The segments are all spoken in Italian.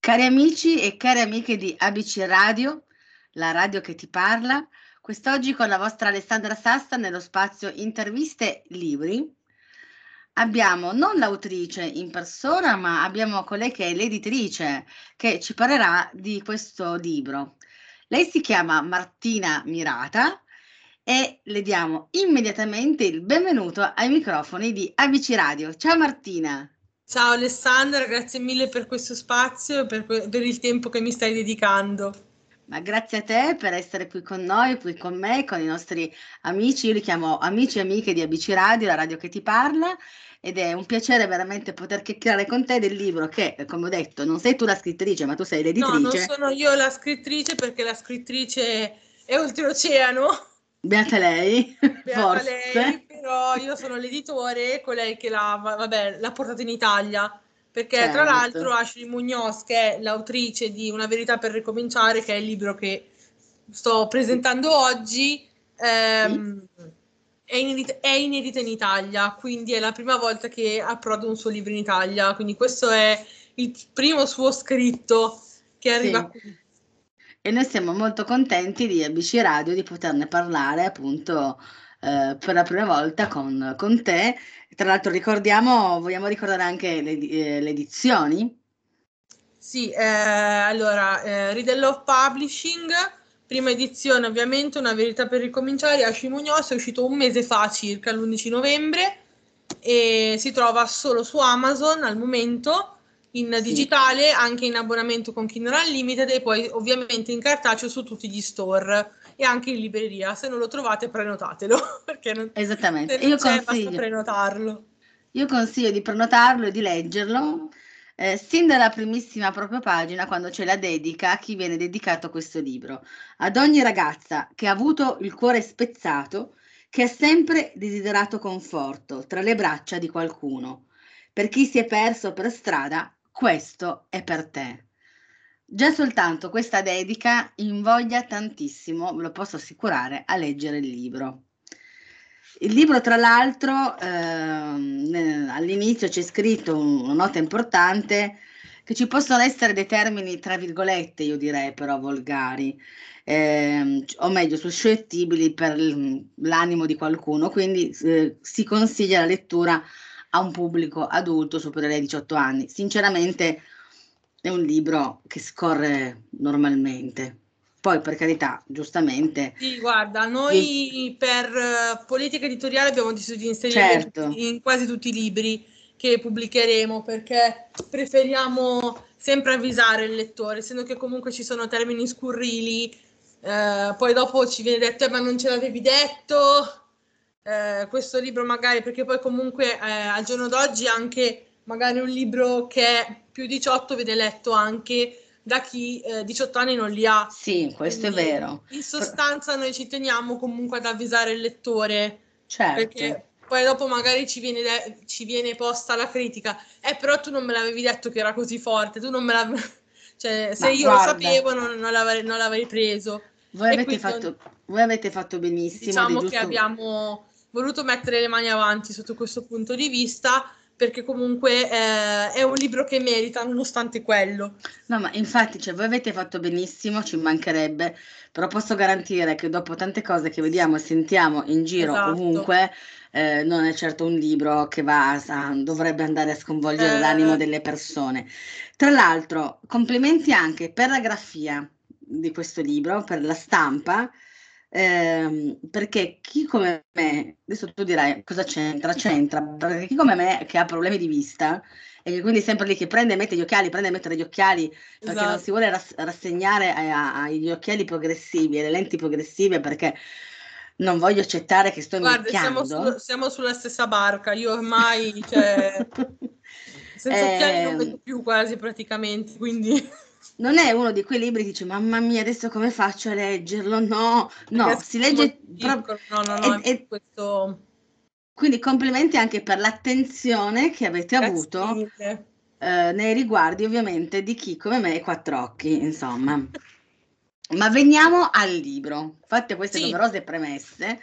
Cari amici e care amiche di ABC Radio, la radio che ti parla, quest'oggi con la vostra Alessandra Sassa nello spazio Interviste Libri. Abbiamo non l'autrice in persona, ma abbiamo colei che è l'editrice che ci parlerà di questo libro. Lei si chiama Martina Mirata e le diamo immediatamente il benvenuto ai microfoni di ABC Radio. Ciao Martina! Ciao Alessandra, grazie mille per questo spazio e per, per, il tempo che mi stai dedicando. Ma grazie a te per essere qui con noi, qui con me, con i nostri amici. Io li chiamo amici e amiche di ABC Radio, la radio che ti parla. Ed è un piacere veramente poter chiacchierare con te del libro che, come ho detto, non sei tu la scrittrice, ma tu sei l'editrice. No, non sono io la scrittrice perché la scrittrice è oltreoceano. Beata lei, Beata forse. lei, però io sono l'editore, colei che l'ha, vabbè, l'ha portata in Italia, perché certo. tra l'altro Ashley Munoz, che è l'autrice di Una verità per ricominciare, che è il libro che sto presentando oggi, ehm, sì. è, inedita, è, inedita in Italia, quindi è la prima volta che approdo un suo libro in Italia, quindi questo è il primo suo scritto che arriva sì. qui e noi siamo molto contenti di ABC Radio di poterne parlare appunto eh, per la prima volta con, con, te. Tra l'altro ricordiamo, vogliamo ricordare anche le, eh, le edizioni? Sì, eh, allora, eh, Riddle Love Publishing, prima edizione ovviamente, Una verità per ricominciare, Asci Munoz, è uscito un mese fa circa, l'11 novembre, e si trova solo su Amazon al momento in sì. digitale, anche in abbonamento con Kindle Unlimited e poi ovviamente in cartaceo su tutti gli store e anche in libreria. Se non lo trovate prenotatelo, perché non, Esattamente. Non Io consiglio, prenotarlo. Io consiglio di prenotarlo e di leggerlo eh, sin dalla primissima propria pagina quando c'è la dedica a chi viene dedicato questo libro. Ad ogni ragazza che ha avuto il cuore spezzato, che ha sempre desiderato conforto tra le braccia di qualcuno. Per chi si è perso per strada, questo è per te. Già soltanto questa dedica invoglia tantissimo, ve lo posso assicurare, a leggere il libro. Il libro, tra l'altro, ehm, all'inizio c'è scritto una nota importante che ci possono essere dei termini, tra virgolette, io direi però volgari, ehm, o meglio, suscettibili per l'animo di qualcuno, quindi eh, si consiglia la lettura a un pubblico adulto superiore ai 18 anni. Sinceramente è un libro che scorre normalmente. Poi per carità, giustamente. Sì, guarda, noi io... per uh, politica editoriale abbiamo deciso di inserire certo. in quasi tutti i libri che pubblicheremo perché preferiamo sempre avvisare il lettore, essendo che comunque ci sono termini scurrili, eh, poi dopo ci viene detto eh, ma non ce l'avevi detto, eh, questo libro magari, perché poi comunque eh, al giorno d'oggi anche magari un libro che è più 18 viene letto anche da chi eh, 18 anni non li ha. Sì, questo Quindi, è vero. In sostanza noi ci teniamo comunque ad avvisare il lettore. Certo. Perché poi dopo magari ci viene, de- ci viene posta la critica. Eh, però tu non me l'avevi detto che era così forte, tu non me l'avevi... Cioè, se Ma io guarda. lo sapevo non, non, l'avrei, non l'avrei preso. Voi avete, fatto, voi avete, fatto, benissimo. Diciamo giusto... che abbiamo voluto mettere le mani avanti sotto questo punto di vista perché comunque eh, è un libro che merita nonostante quello. No, ma infatti, cioè, voi avete fatto benissimo, ci mancherebbe, però posso garantire che dopo tante cose che vediamo e sentiamo in giro esatto. ovunque, eh, non è certo un libro che va a, dovrebbe andare a sconvolgere eh. l'animo delle persone. Tra l'altro, complimenti anche per la grafia di questo libro, per la stampa, Ehm, perché chi come me, adesso tu dirai cosa c'entra, c'entra, perché chi come me che ha problemi di vista e che quindi sempre lì che prende e mette gli occhiali, prende e mette gli occhiali perché esatto. non si vuole rass- rassegnare agli occhiali progressivi, alle lenti progressive perché non voglio accettare che sto Guarda, siamo, su, siamo, sulla stessa barca, io ormai, cioè, senza eh, occhiali non vedo più quasi praticamente, quindi non è uno di quei libri che dici mamma mia adesso come faccio a leggerlo? No no Perché si legge proprio no no no e, questo... quindi complimenti anche per l'attenzione che avete Grazie avuto eh, nei riguardi ovviamente di chi come me è quattro occhi insomma. Ma veniamo al libro. Fatte queste sì. numerose premesse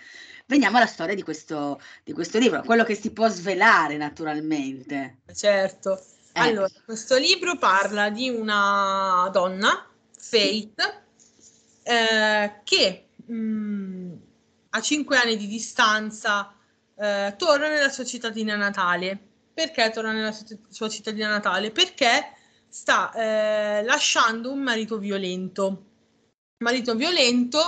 veniamo alla storia di questo, di questo libro quello che si può svelare naturalmente. Certo. Allora, questo libro parla di una donna, Faith, eh, che mh, mm, a cinque anni di distanza eh, torna nella sua cittadina natale. Perché torna nella sua cittadina natale? Perché sta eh, lasciando un marito violento. Marito violento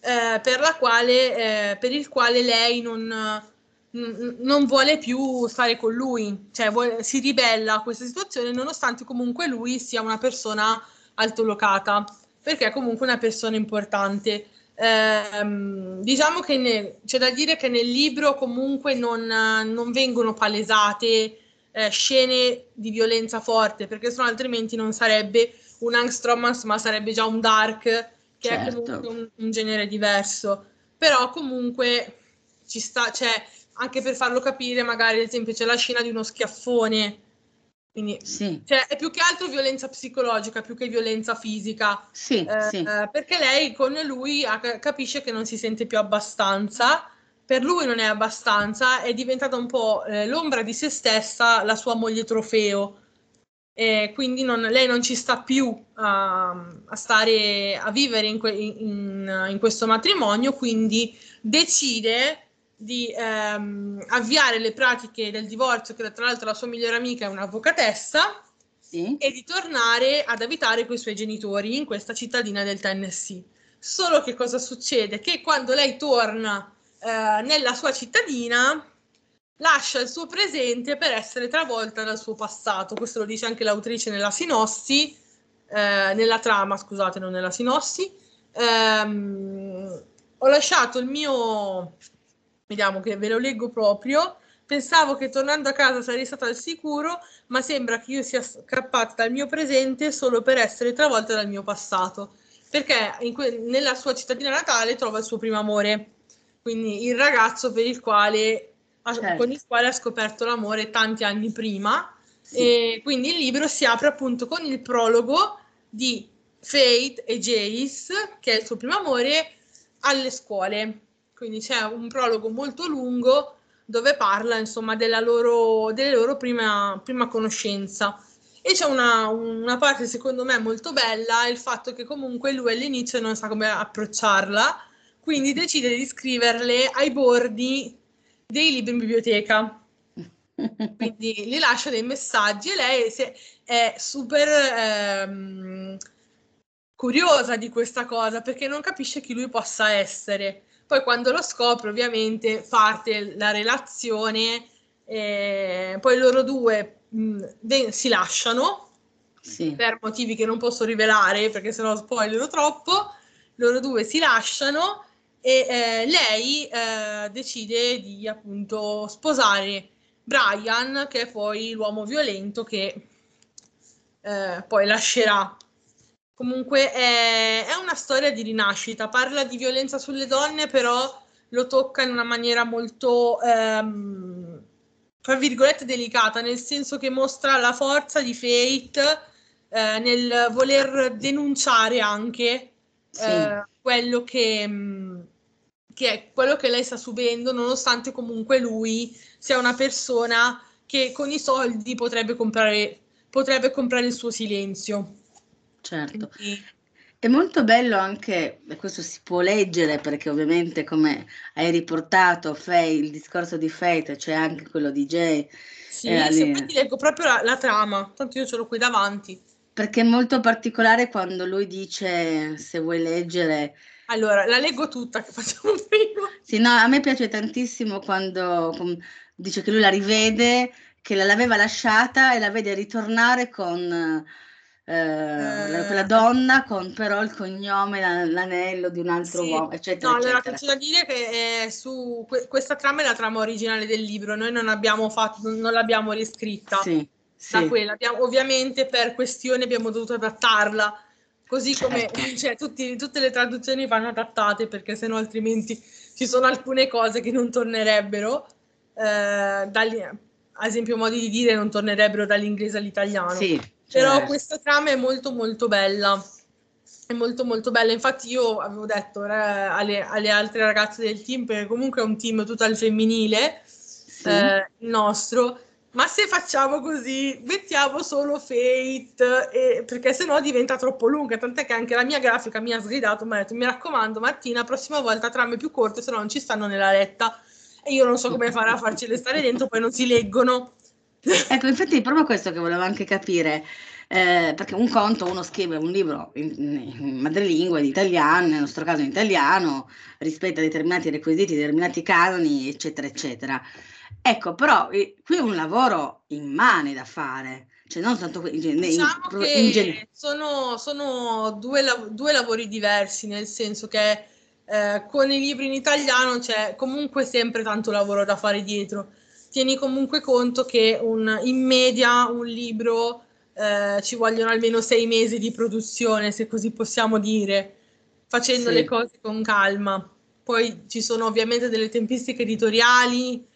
eh, per, quale, eh, per il quale lei non non vuole più stare con lui, cioè vuole, si ribella a questa situazione nonostante comunque lui sia una persona altolocata, perché è comunque una persona importante. Eh, diciamo che ne, c'è da dire che nel libro comunque non, non vengono palesate eh, scene di violenza forte, perché sennò altrimenti non sarebbe un angstromance, ma sarebbe già un dark, che certo. è comunque un, un genere diverso. Però comunque ci sta, cioè anche per farlo capire, magari ad esempio c'è la scena di uno schiaffone. Quindi sì. cioè, è più che altro violenza psicologica più che violenza fisica. Sì, eh, sì. Perché lei con lui capisce che non si sente più abbastanza. Per lui non è abbastanza, è diventata un po' eh, l'ombra di se stessa, la sua moglie trofeo. E quindi non, lei non ci sta più a, a stare a vivere in, que, in, in questo matrimonio, quindi decide di ehm, avviare le pratiche del divorzio, che tra l'altro la sua migliore amica è un'avvocatessa, sì. e di tornare ad abitare con i suoi genitori in questa cittadina del Tennessee. Solo che cosa succede? Che quando lei torna eh, nella sua cittadina, lascia il suo presente per essere travolta dal suo passato. Questo lo dice anche l'autrice nella sinossi, eh, nella trama, scusate, non nella sinossi. Eh, ho lasciato il mio Vediamo che ve lo leggo proprio. Pensavo che tornando a casa sarei stata al sicuro, ma sembra che io sia scappata dal mio presente solo per essere travolta dal mio passato. Perché que- nella sua cittadina natale trova il suo primo amore, quindi il ragazzo per il quale, certo. con il quale ha scoperto l'amore tanti anni prima. Sì. E quindi il libro si apre appunto con il prologo di Faith e Jace, che è il suo primo amore, alle scuole quindi c'è un prologo molto lungo dove parla insomma della loro, della loro prima, prima conoscenza. E c'è una, una, parte secondo me molto bella, il fatto che comunque lui all'inizio non sa come approcciarla, quindi decide di scriverle ai bordi dei libri in biblioteca. Quindi gli lascia dei messaggi e lei è super ehm, curiosa di questa cosa perché non capisce chi lui possa essere. Poi quando lo scopre ovviamente parte la relazione, eh, poi loro due mh, de- si lasciano sì. per motivi che non posso rivelare perché sennò spoilerò troppo, loro due si lasciano e eh, lei eh, decide di appunto sposare Brian che è poi l'uomo violento che eh, poi lascerà Comunque è, è, una storia di rinascita, parla di violenza sulle donne, però lo tocca in una maniera molto, ehm, tra virgolette, delicata, nel senso che mostra la forza di Faith eh, nel voler denunciare anche sì. eh, quello, che, mm, che è quello che lei sta subendo, nonostante comunque lui sia una persona che con i soldi potrebbe comprare, potrebbe comprare il suo silenzio. Certo. Quindi... È molto bello anche, e questo si può leggere perché ovviamente come hai riportato Faye, il discorso di Fate, c'è anche quello di Jay. Sì, eh, ti leggo proprio la, la, trama, tanto io ce l'ho qui davanti. Perché è molto particolare quando lui dice se vuoi leggere... Allora, la leggo tutta che facciamo prima. Sì, no, a me piace tantissimo quando com, dice che lui la rivede, che l'aveva lasciata e la vede ritornare con eh, quella donna con però il cognome, l'anello di un altro sì. uomo, eccetera. No, eccetera. allora faccio da dire che su que- questa trama è la trama originale del libro, noi non abbiamo fatto, non l'abbiamo riscritta. Sì, da sì. quella. Abbiamo, ovviamente per questioni abbiamo dovuto adattarla, così come certo. cioè, tutti, tutte le traduzioni vanno adattate perché sennò altrimenti ci sono alcune cose che non tornerebbero. Eh, dagli, ad esempio, modi di dire non tornerebbero dall'inglese all'italiano. Sì, però certo. questa trama è molto molto bella. È molto molto bella. Infatti io avevo detto eh, alle, alle, altre ragazze del team, perché comunque è un team tutto al femminile, sì. eh, il nostro, ma se facciamo così, mettiamo solo Fate, e, perché sennò diventa troppo lunga, tant'è che anche la mia grafica mi ha sgridato, mi ha detto, mi raccomando Martina, prossima volta trame più corte, se no non ci stanno nella letta. E io non so come fare a farcele stare dentro, poi non si leggono. Ecco, infatti è proprio questo che volevo anche capire. Eh, perché un conto uno scrive un libro in, in, madrelingua, in italiano, nel nostro caso in italiano, rispetta determinati requisiti, determinati canoni, eccetera, eccetera. Ecco, però eh, qui è un lavoro immane da fare. Cioè, non tanto in, in, diciamo in, che sono, sono due, due, lavori diversi, nel senso che eh, con i libri in italiano c'è comunque sempre tanto lavoro da fare dietro. Tieni comunque conto che un, in media un libro eh, ci vogliono almeno sei mesi di produzione, se così possiamo dire, facendo sì. le cose con calma. Poi ci sono ovviamente delle tempistiche editoriali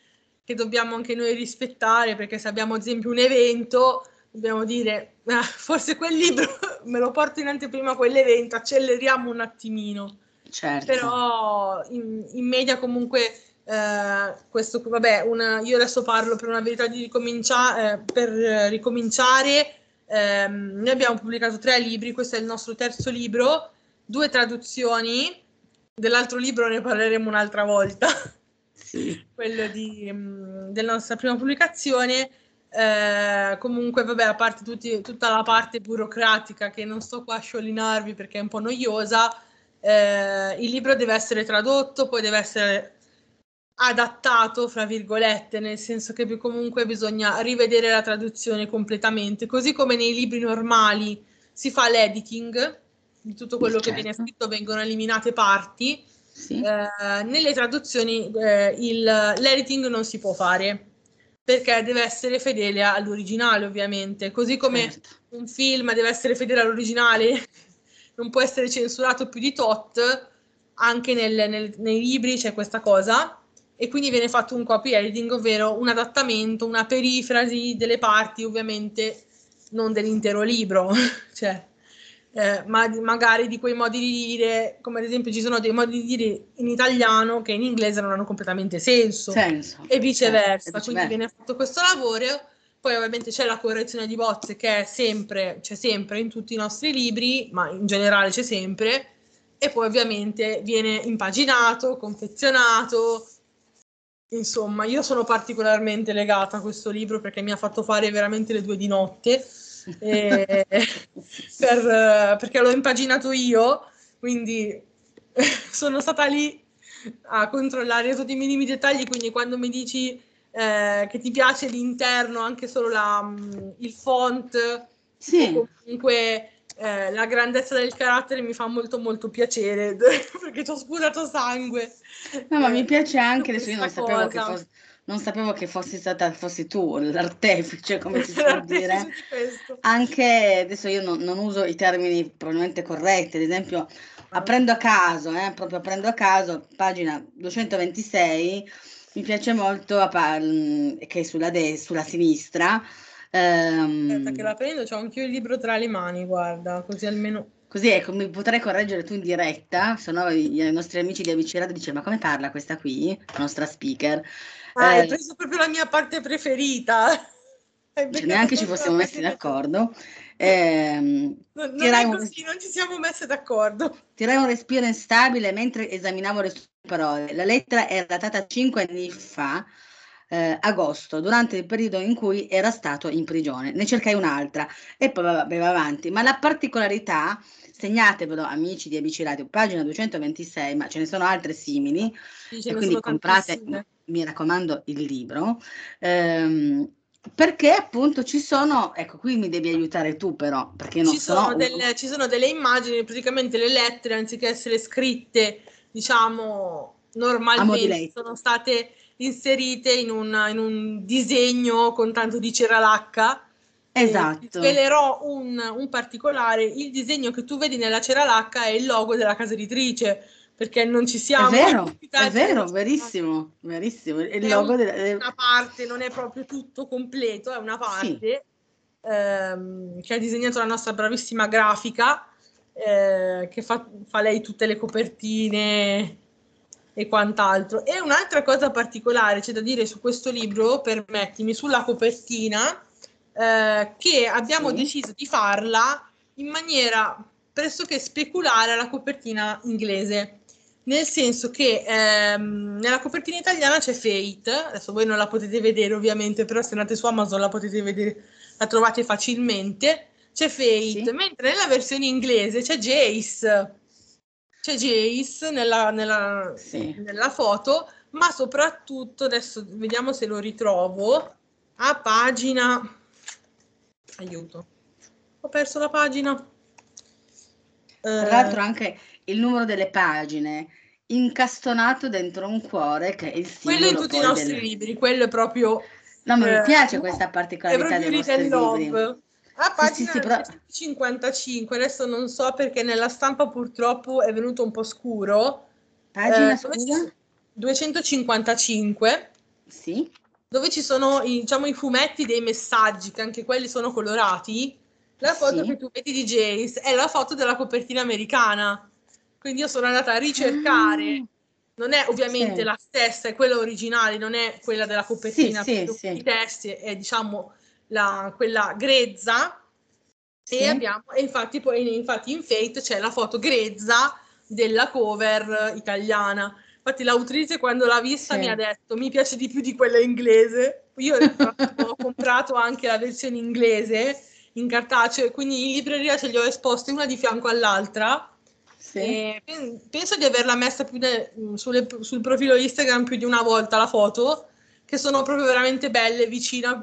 che dobbiamo anche noi rispettare, perché se abbiamo ad esempio un evento, dobbiamo dire, ah, forse quel libro me lo porto in anteprima a quell'evento, acceleriamo un attimino. Certo. Però in, in media comunque eh, questo, vabbè, una, io adesso parlo per una verità di ricominciare, eh, per ricominciare, ehm, noi abbiamo pubblicato tre libri, questo è il nostro terzo libro, due traduzioni, dell'altro libro ne parleremo un'altra volta sì. quello di, mh, della nostra prima pubblicazione. Eh, comunque, vabbè, a parte tutti, tutta la parte burocratica che non sto qua a sciolinarvi perché è un po' noiosa, eh, il libro deve essere tradotto, poi deve essere adattato, fra virgolette, nel senso che comunque bisogna rivedere la traduzione completamente, così come nei libri normali si fa l'editing di tutto quello certo. che viene certo. scritto, vengono eliminate parti sì. Eh, nelle traduzioni eh, il, l'editing non si può fare perché deve essere fedele all'originale ovviamente, così come certo. un film deve essere fedele all'originale, non può essere censurato più di tot, anche nel, nel, nei libri c'è questa cosa e quindi viene fatto un copy editing, ovvero un adattamento, una perifrasi delle parti, ovviamente non dell'intero libro. cioè, eh, ma magari di quei modi di dire, come ad esempio ci sono dei modi di dire in italiano che in inglese non hanno completamente senso, senso. e viceversa. Certo, Quindi viene fatto questo lavoro. Poi ovviamente c'è la correzione di bozze che è sempre, c'è sempre in tutti i nostri libri, ma in generale c'è sempre, e poi ovviamente viene impaginato, confezionato. Insomma, io sono particolarmente legata a questo libro perché mi ha fatto fare veramente le due di notte eh, per, perché l'ho impaginato io, quindi sono stata lì a controllare tutti i minimi dettagli, quindi quando mi dici eh, che ti piace l'interno, anche solo la, mm, il font, sì. comunque eh, la grandezza del carattere mi fa molto molto piacere perché ci ho sputato sangue. No, ma mi piace anche, adesso io non sapevo che fosse non sapevo che fossi stata fossi tu l'artefice, come si può dire. Anche adesso io non, non, uso i termini probabilmente corretti, ad esempio apprendo a caso, eh, proprio apprendo a caso, pagina 226, mi piace molto che è sulla, de- sulla sinistra. Ehm, Aspetta che la prendo, ho anche io il libro tra le mani, guarda, così almeno... Così ecco, mi potrei correggere tu in diretta, se no i, nostri amici di Avvicinata dicevano ma come parla questa qui, la nostra speaker? Ah, hai eh, preso proprio la mia parte preferita. Cioè, neanche ci fossimo messi d'accordo. Eh, non, non è così, un, non ci siamo messi d'accordo. Tirai un respiro instabile mentre esaminavo le sue parole. La lettera è datata cinque anni fa, eh, agosto, durante il periodo in cui era stato in prigione. Ne cercai un'altra e poi va, va avanti. Ma la particolarità, segnatevelo amici di Amici Radio, pagina 226, ma ce ne sono altre simili, sì, e quindi comprate mi raccomando il libro, ehm, perché appunto ci sono, ecco qui mi devi aiutare tu però, perché non ci sono, sono delle, ci sono delle immagini, praticamente le lettere anziché essere scritte, diciamo, normalmente sono state inserite in un, in un disegno con tanto di ceralacca. Esatto. Svelerò un, un particolare, il disegno che tu vedi nella ceralacca è il logo della casa editrice, perché non ci siamo. È vero, è vero, verissimo, verissimo. Il è logo un, della... una parte, non è proprio tutto completo, è una parte sì. ehm, che ha disegnato la nostra bravissima grafica, eh, che fa, fa, lei tutte le copertine. E quant'altro. E un'altra cosa particolare c'è da dire su questo libro, permettimi, sulla copertina, eh, che abbiamo sì. deciso di farla in maniera pressoché speculare alla copertina inglese. Nel senso che ehm, nella copertina italiana c'è Fate, adesso voi non la potete vedere ovviamente, però se andate su Amazon la potete vedere, la trovate facilmente. C'è Fate, sì. mentre nella versione inglese c'è Jace c'è Jace nella, nella, sì. nella foto, ma soprattutto, adesso vediamo se lo ritrovo, a pagina... Aiuto, ho perso la pagina. Tra eh, l'altro anche il numero delle pagine incastonato dentro un cuore che è il simbolo quello in tutti i nostri del... libri quello è proprio no ma eh, mi piace questa particolarità dei nostri libri a pagina sì, sì, però... 55, adesso non so perché nella stampa purtroppo è venuto un po' scuro. Pagina eh, scusa? 255. Sì. Dove ci sono i, diciamo, i fumetti dei messaggi, che anche quelli sono colorati. La foto sì. che tu vedi di Jace è la foto della copertina americana. Quindi io sono andata a ricercare. Ah. Non è ovviamente sì. la stessa, è quella originale, non è quella della copertina. Sì, sì, I testi è diciamo la, quella grezza sì. e abbiamo, e infatti poi infatti in Fate c'è la foto grezza della cover italiana. Infatti l'autrice quando l'ha vista sì. mi ha detto mi piace di più di quella inglese. Io ho comprato anche la versione inglese in cartaceo, quindi in libreria ce li ho esposti una di fianco all'altra. Sì. penso di averla messa più de- sulle, sul profilo Instagram più di una volta la foto che sono proprio veramente belle vicina,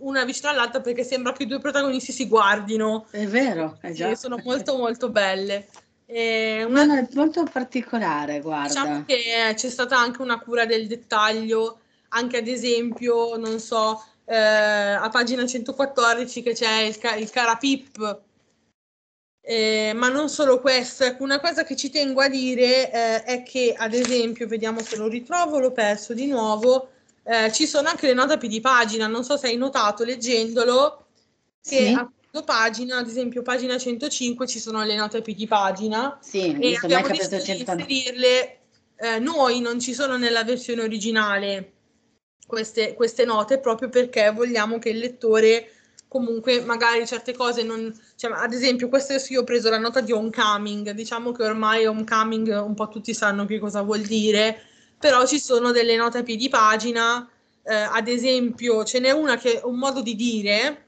una vicino all'altra perché sembra che i due protagonisti si guardino. È vero, è già. Sì, sono molto molto belle. E una... No, no, è molto particolare, guarda. Diciamo che c'è stata anche una cura del dettaglio, anche ad esempio, non so, eh, a pagina 114 che c'è il, ca- il Carapip, eh, ma non solo questo, ecco, una cosa che ci tengo a dire eh, è che, ad esempio, vediamo se lo ritrovo, l'ho perso di nuovo, eh, ci sono anche le note di pagina, non so se hai notato leggendolo che sì. a pagina, ad esempio pagina 105 ci sono le note di pagina sì, e abbiamo deciso di inserirle eh, noi, non ci sono nella versione originale queste, queste note proprio perché vogliamo che il lettore comunque magari certe cose non cioè, ad esempio questo io ho preso la nota di homecoming diciamo che ormai homecoming un po' tutti sanno che cosa vuol dire però ci sono delle note a piedi pagina, eh, ad esempio ce n'è una che è un modo di dire,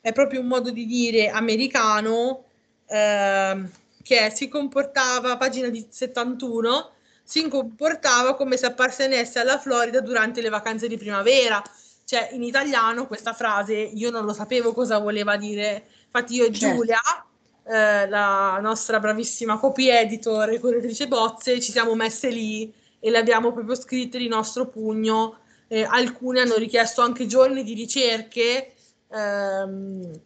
è proprio un modo di dire americano, eh, che si comportava, pagina di 71, si comportava come se appartenesse alla Florida durante le vacanze di primavera. Cioè, in italiano questa frase io non lo sapevo cosa voleva dire. Infatti io e certo. Giulia, eh, la nostra bravissima copy editor e correttrice bozze, ci siamo messe lì e le abbiamo proprio scritte di nostro pugno. Eh, alcune hanno richiesto anche giorni di ricerche, ehm,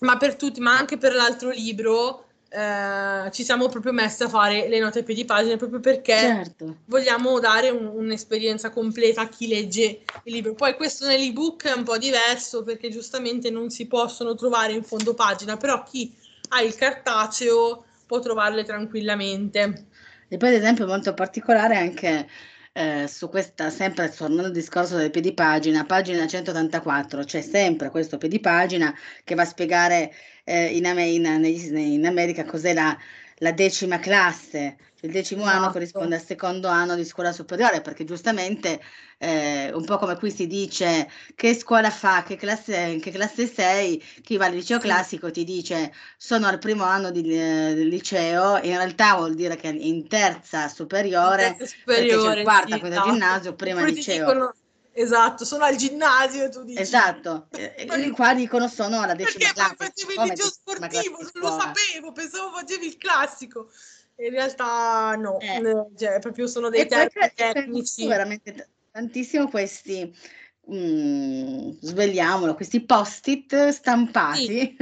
ma per tutti, ma anche per l'altro libro. Eh, ci siamo proprio messi a fare le note di pagina proprio perché certo. vogliamo dare un, un'esperienza completa a chi legge il libro. Poi questo nell'ebook è un po' diverso perché giustamente non si possono trovare in fondo pagina, però chi ha il cartaceo può trovarle tranquillamente. E poi, ad esempio, molto particolare anche eh, su questa, sempre tornando al discorso del piedipagina, pagina 184, c'è sempre questo piedipagina che va a spiegare eh, in, in, in, America cos'è la, la decima classe il decimo esatto. anno corrisponde al secondo anno di scuola superiore, perché giustamente eh, un po' come qui si dice che scuola fa, che classe, in che classe sei, chi va al liceo classico ti dice sono al primo anno di eh, liceo, in realtà vuol dire che in terza superiore, in terza superiore c'è quarta, sì, quinta esatto. ginnasio, prima liceo. Dicono, esatto, sono al ginnasio e tu dici. Esatto, e qua dicono sono alla decima classe. Perché facevi il liceo sportivo, non lo sapevo, pensavo facevi il classico. In realtà no, eh. cioè, proprio sono dei termini tecnici. Veramente tantissimo questi, mm, svegliamolo, questi post-it stampati. Sì.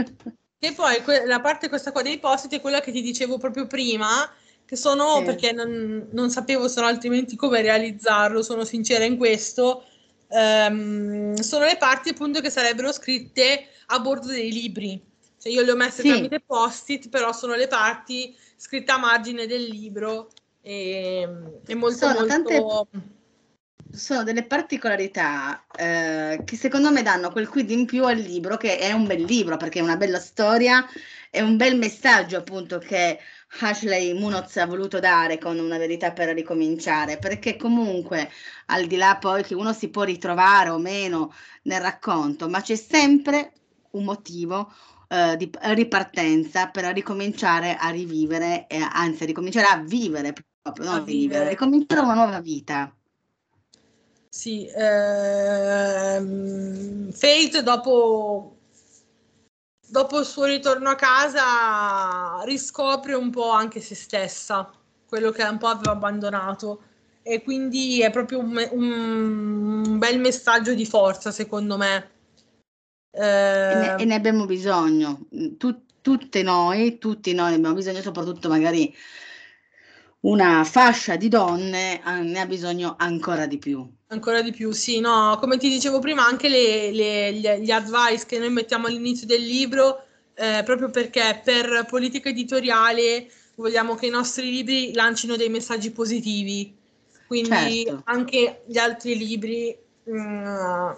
E poi que- la parte questa qua dei post-it è quella che ti dicevo proprio prima, che sono, sì. perché non, non, sapevo se no altrimenti come realizzarlo, sono sincera in questo, um, sono le parti appunto che sarebbero scritte a bordo dei libri. Cioè io le ho messe sì. tramite post-it, però sono le parti scritte a margine del libro e, è molto, sono molto... Tante, sono delle particolarità eh, che secondo me danno quel quid in più al libro, che è un bel libro perché è una bella storia, è un bel messaggio appunto che Ashley Munoz ha voluto dare con una verità per ricominciare, perché comunque al di là poi che uno si può ritrovare o meno nel racconto, ma c'è sempre un motivo eh, di ripartenza per ricominciare a rivivere, eh, anzi a ricominciare a vivere proprio, non a vivere, ricominciare una nuova vita. Sì, ehm, Fate dopo, dopo il suo ritorno a casa riscopre un po' anche se stessa, quello che un po' aveva abbandonato e quindi è proprio un, un bel messaggio di forza secondo me. Eh, e, ne, e, ne, abbiamo bisogno, tu, tutte noi, tutti noi ne abbiamo bisogno, soprattutto magari una fascia di donne eh, ne ha bisogno ancora di più. Ancora di più, sì, no, come ti dicevo prima, anche le, le, gli, gli advice che noi mettiamo all'inizio del libro, eh, proprio perché per politica editoriale vogliamo che i nostri libri lancino dei messaggi positivi, quindi certo. anche gli altri libri, mh, mm,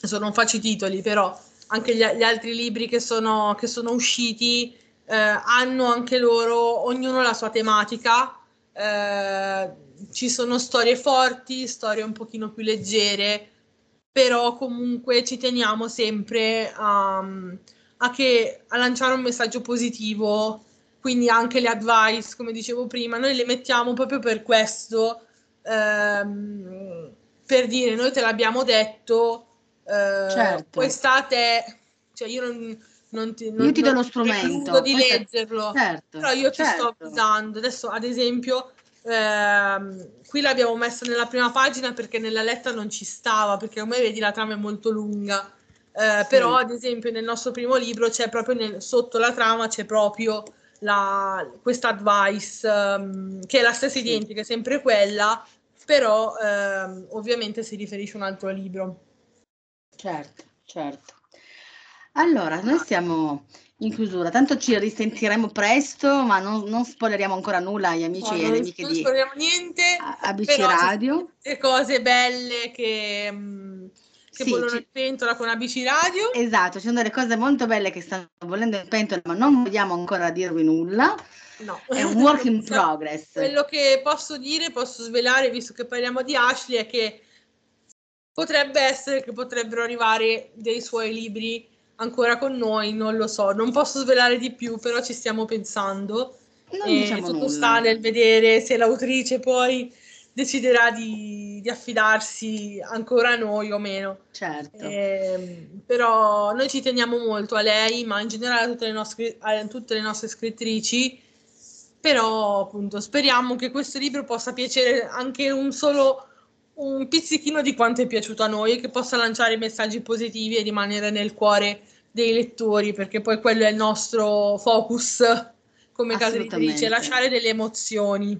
adesso non faccio i titoli, però anche gli, gli altri libri che sono, che sono usciti eh, hanno anche loro, ognuno la sua tematica. Eh, ci sono storie forti, storie un pochino più leggere, però comunque ci teniamo sempre a, a, che, a lanciare un messaggio positivo, quindi anche le advice, come dicevo prima, noi le mettiamo proprio per questo, ehm, per dire noi te l'abbiamo detto, eh, certo. quest'estate, cioè io non, non ti, non, io ti do lo strumento di leggerlo, certo, però io certo. ti sto certo. avvisando. Adesso, ad esempio, ehm, qui l'abbiamo messa nella prima pagina perché nella letta non ci stava, perché come vedi la trama è molto lunga. Eh, sì. Però, ad esempio, nel nostro primo libro c'è proprio nel, sotto la trama c'è proprio questa advice um, che è la stessa identica, sempre quella, però um, ovviamente si riferisce a un altro libro. Certo, certo. Allora, noi siamo in chiusura, tanto ci risentiremo presto, ma non, non spoileriamo ancora nulla agli amici no, e alle amiche non di niente, ABC Radio. Le cose belle che, mm, che sì, bollono in pentola con ABC Radio. Esatto, ci sono delle cose molto belle che stanno bollendo in pentola, ma non vogliamo ancora dirvi nulla. No. È un work in progress. Quello che posso dire, posso svelare, visto che parliamo di Ashley, è che potrebbe essere che potrebbero arrivare dei suoi libri ancora con noi, non lo so, non posso svelare di più, però ci stiamo pensando. Non e diciamo tutto nulla. sta nel vedere se l'autrice poi deciderà di, di, affidarsi ancora a noi o meno. Certo. Eh, però noi ci teniamo molto a lei, ma in generale a tutte le nostre, a tutte le nostre scrittrici. Però appunto speriamo che questo libro possa piacere anche un solo un pizzichino di quanto è piaciuto a noi e che possa lanciare messaggi positivi e rimanere nel cuore dei lettori, perché poi quello è il nostro focus come casa editrice, lasciare delle emozioni.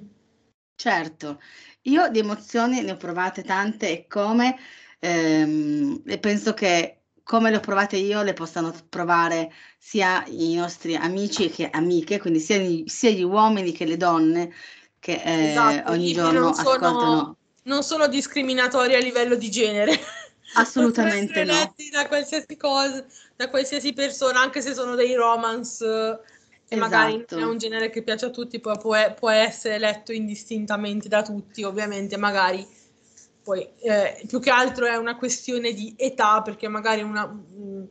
Certo, io di emozioni ne ho provate tante e come, ehm, e penso che come le ho provate io le possano provare sia i nostri amici che amiche, quindi sia, sia gli uomini che le donne che eh, esatto, ogni giorno ascoltano. Non sono discriminatori a livello di genere. Assolutamente no. da qualsiasi cosa, da qualsiasi persona, anche se sono dei romance, esatto. magari è un genere che piace a tutti, poi può, può, essere letto indistintamente da tutti, ovviamente, magari poi eh, più che altro è una questione di età, perché magari una, un,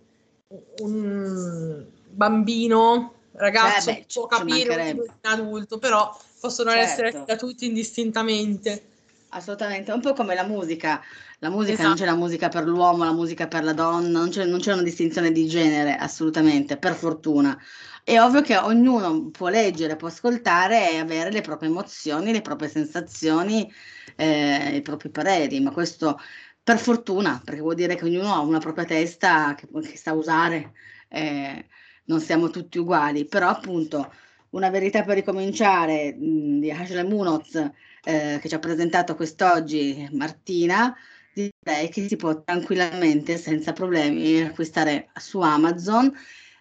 un bambino, ragazzo, eh beh, può capire un adulto, però possono certo. essere da tutti indistintamente. Assolutamente, un po' come la musica. La musica esatto. non c'è la musica per l'uomo, la musica per la donna, non c'è, non c'è una distinzione di genere, assolutamente, per fortuna. È ovvio che ognuno può leggere, può ascoltare e avere le proprie emozioni, le proprie sensazioni, eh, i propri pareri, ma questo per fortuna, perché vuol dire che ognuno ha una propria testa che, che sa usare, eh, non siamo tutti uguali, però appunto una verità per ricominciare mh, di Ashley Munoz eh, che ci ha presentato quest'oggi Martina, direi che si può tranquillamente, senza problemi, acquistare su Amazon.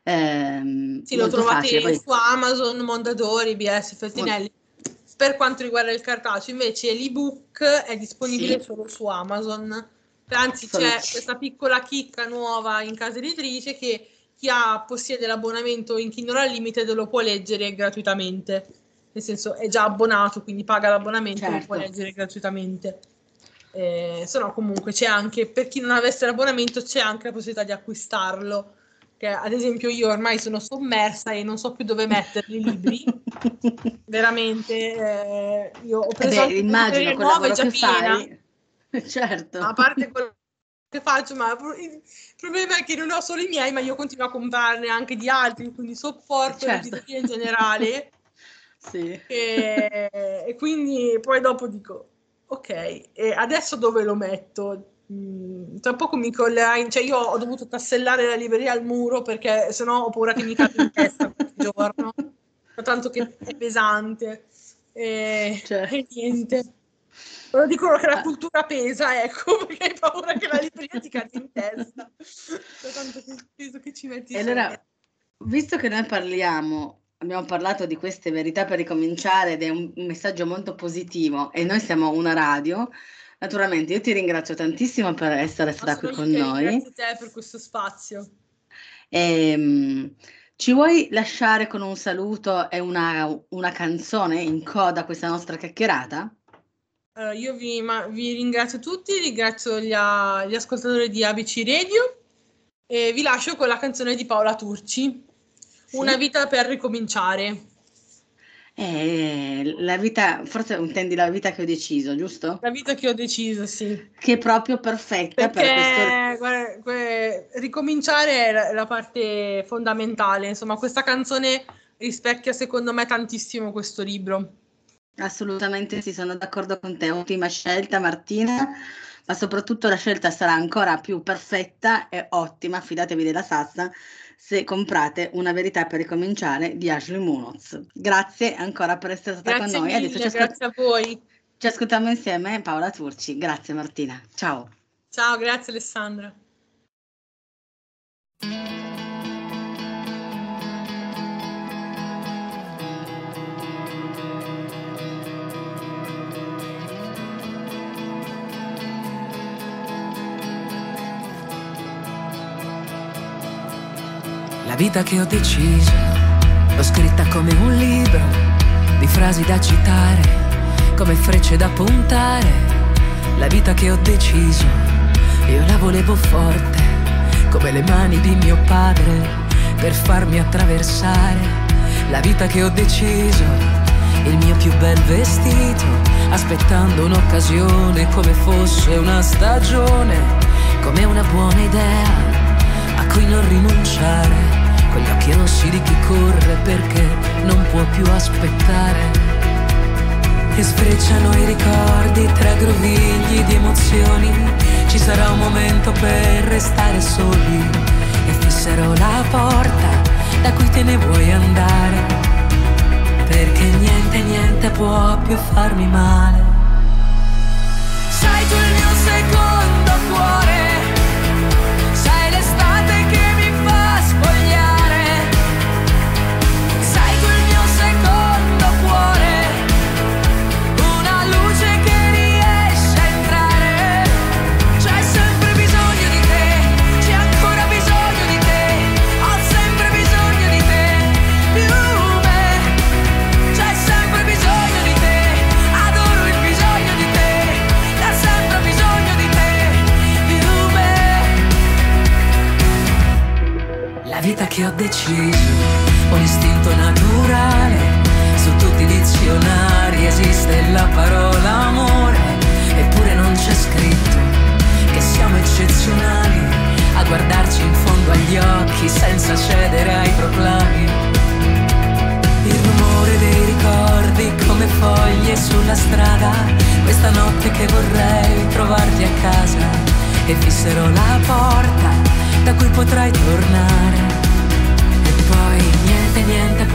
Ehm, sì, lo trovate poi... su Amazon, Mondadori, BS, Feltinelli. per quanto riguarda il cartaceo, invece l'ebook è disponibile sì. solo su Amazon. Anzi, c'è questa piccola chicca nuova in casa editrice che chi ha, possiede l'abbonamento in Kindle Unlimited lo può leggere gratuitamente. Nel senso, è già abbonato, quindi paga l'abbonamento certo. e può leggere gratuitamente. Eh, se no, comunque c'è anche, per chi non avesse l'abbonamento, c'è anche la possibilità di acquistarlo che ad esempio io ormai sono sommersa e non so più dove metterli i libri. Veramente, eh, io ho preso Beh, immagino quel lavoro che fai. Certo. A parte quello che faccio, ma il problema è che non ho solo i miei, ma io continuo a comprarne anche di altri, quindi sopporto certo. l'editoria in generale. Sì. E, e quindi poi dopo dico, ok, e adesso dove lo metto? Mm, tra poco mi collerai, cioè io ho dovuto tassellare la libreria al muro perché sennò ho paura che mi cadi in testa ogni giorno, tanto che è pesante e, cioè. e niente. Però dicono che la cultura pesa, ecco, perché hai paura che la libreria ti cadi in testa. tanto che peso che ci metti. E allora, visto che noi parliamo, abbiamo parlato di queste verità per ricominciare ed è un, messaggio molto positivo e noi siamo una radio, Naturalmente, io ti ringrazio tantissimo per essere stata qui con noi. Grazie a te per questo spazio. E, um, ci vuoi lasciare con un saluto e una, una canzone in coda a questa nostra chiacchierata? Allora, io vi, ma, vi, ringrazio tutti, ringrazio gli, gli ascoltatori di ABC Radio e vi lascio con la canzone di Paola Turci, sì. Una vita per ricominciare. Eh, la vita, forse intendi la vita che ho deciso, giusto? La vita che ho deciso, sì. Che è proprio perfetta Perché, per questo. Guarda, que- ricominciare è la, la, parte fondamentale. Insomma, questa canzone rispecchia secondo me tantissimo questo libro. Assolutamente sì, sono d'accordo con te. Ultima scelta, Martina, ma soprattutto la scelta sarà ancora più perfetta e ottima. Fidatevi della Sassa se comprate Una verità per ricominciare di Ashley Munoz. Grazie ancora per essere stata grazie con noi. Mille, Adesso grazie a voi. Ci ascoltiamo insieme Paola Turci. Grazie Martina. Ciao. Ciao, grazie Alessandra. Vita che ho deciso, l'ho scritta come un libro di frasi da citare, come frecce da puntare. La vita che ho deciso, io la volevo forte, come le mani di mio padre, per farmi attraversare. La vita che ho deciso, il mio più bel vestito, aspettando un'occasione come fosse una stagione, come una buona idea a cui non rinunciare con gli occhi rossi di chi corre perché non può più aspettare. E sfrecciano i ricordi tra grovigli di emozioni. Ci sarà un momento per restare soli e fisserò la porta da cui te ne vuoi andare. Perché niente, niente può più farmi male. Sai tu il mio secondo cuore deciso, un istinto naturale, su tutti i dizionari esiste la parola amore, eppure non c'è scritto che siamo eccezionali, a guardarci in fondo agli occhi senza cedere ai proclami. Il rumore dei ricordi come foglie sulla strada, questa notte che vorrei trovarti a casa e fisserò la porta da cui potrai tornare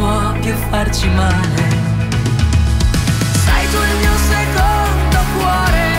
può più farci male. Sei tu il mio secondo cuore.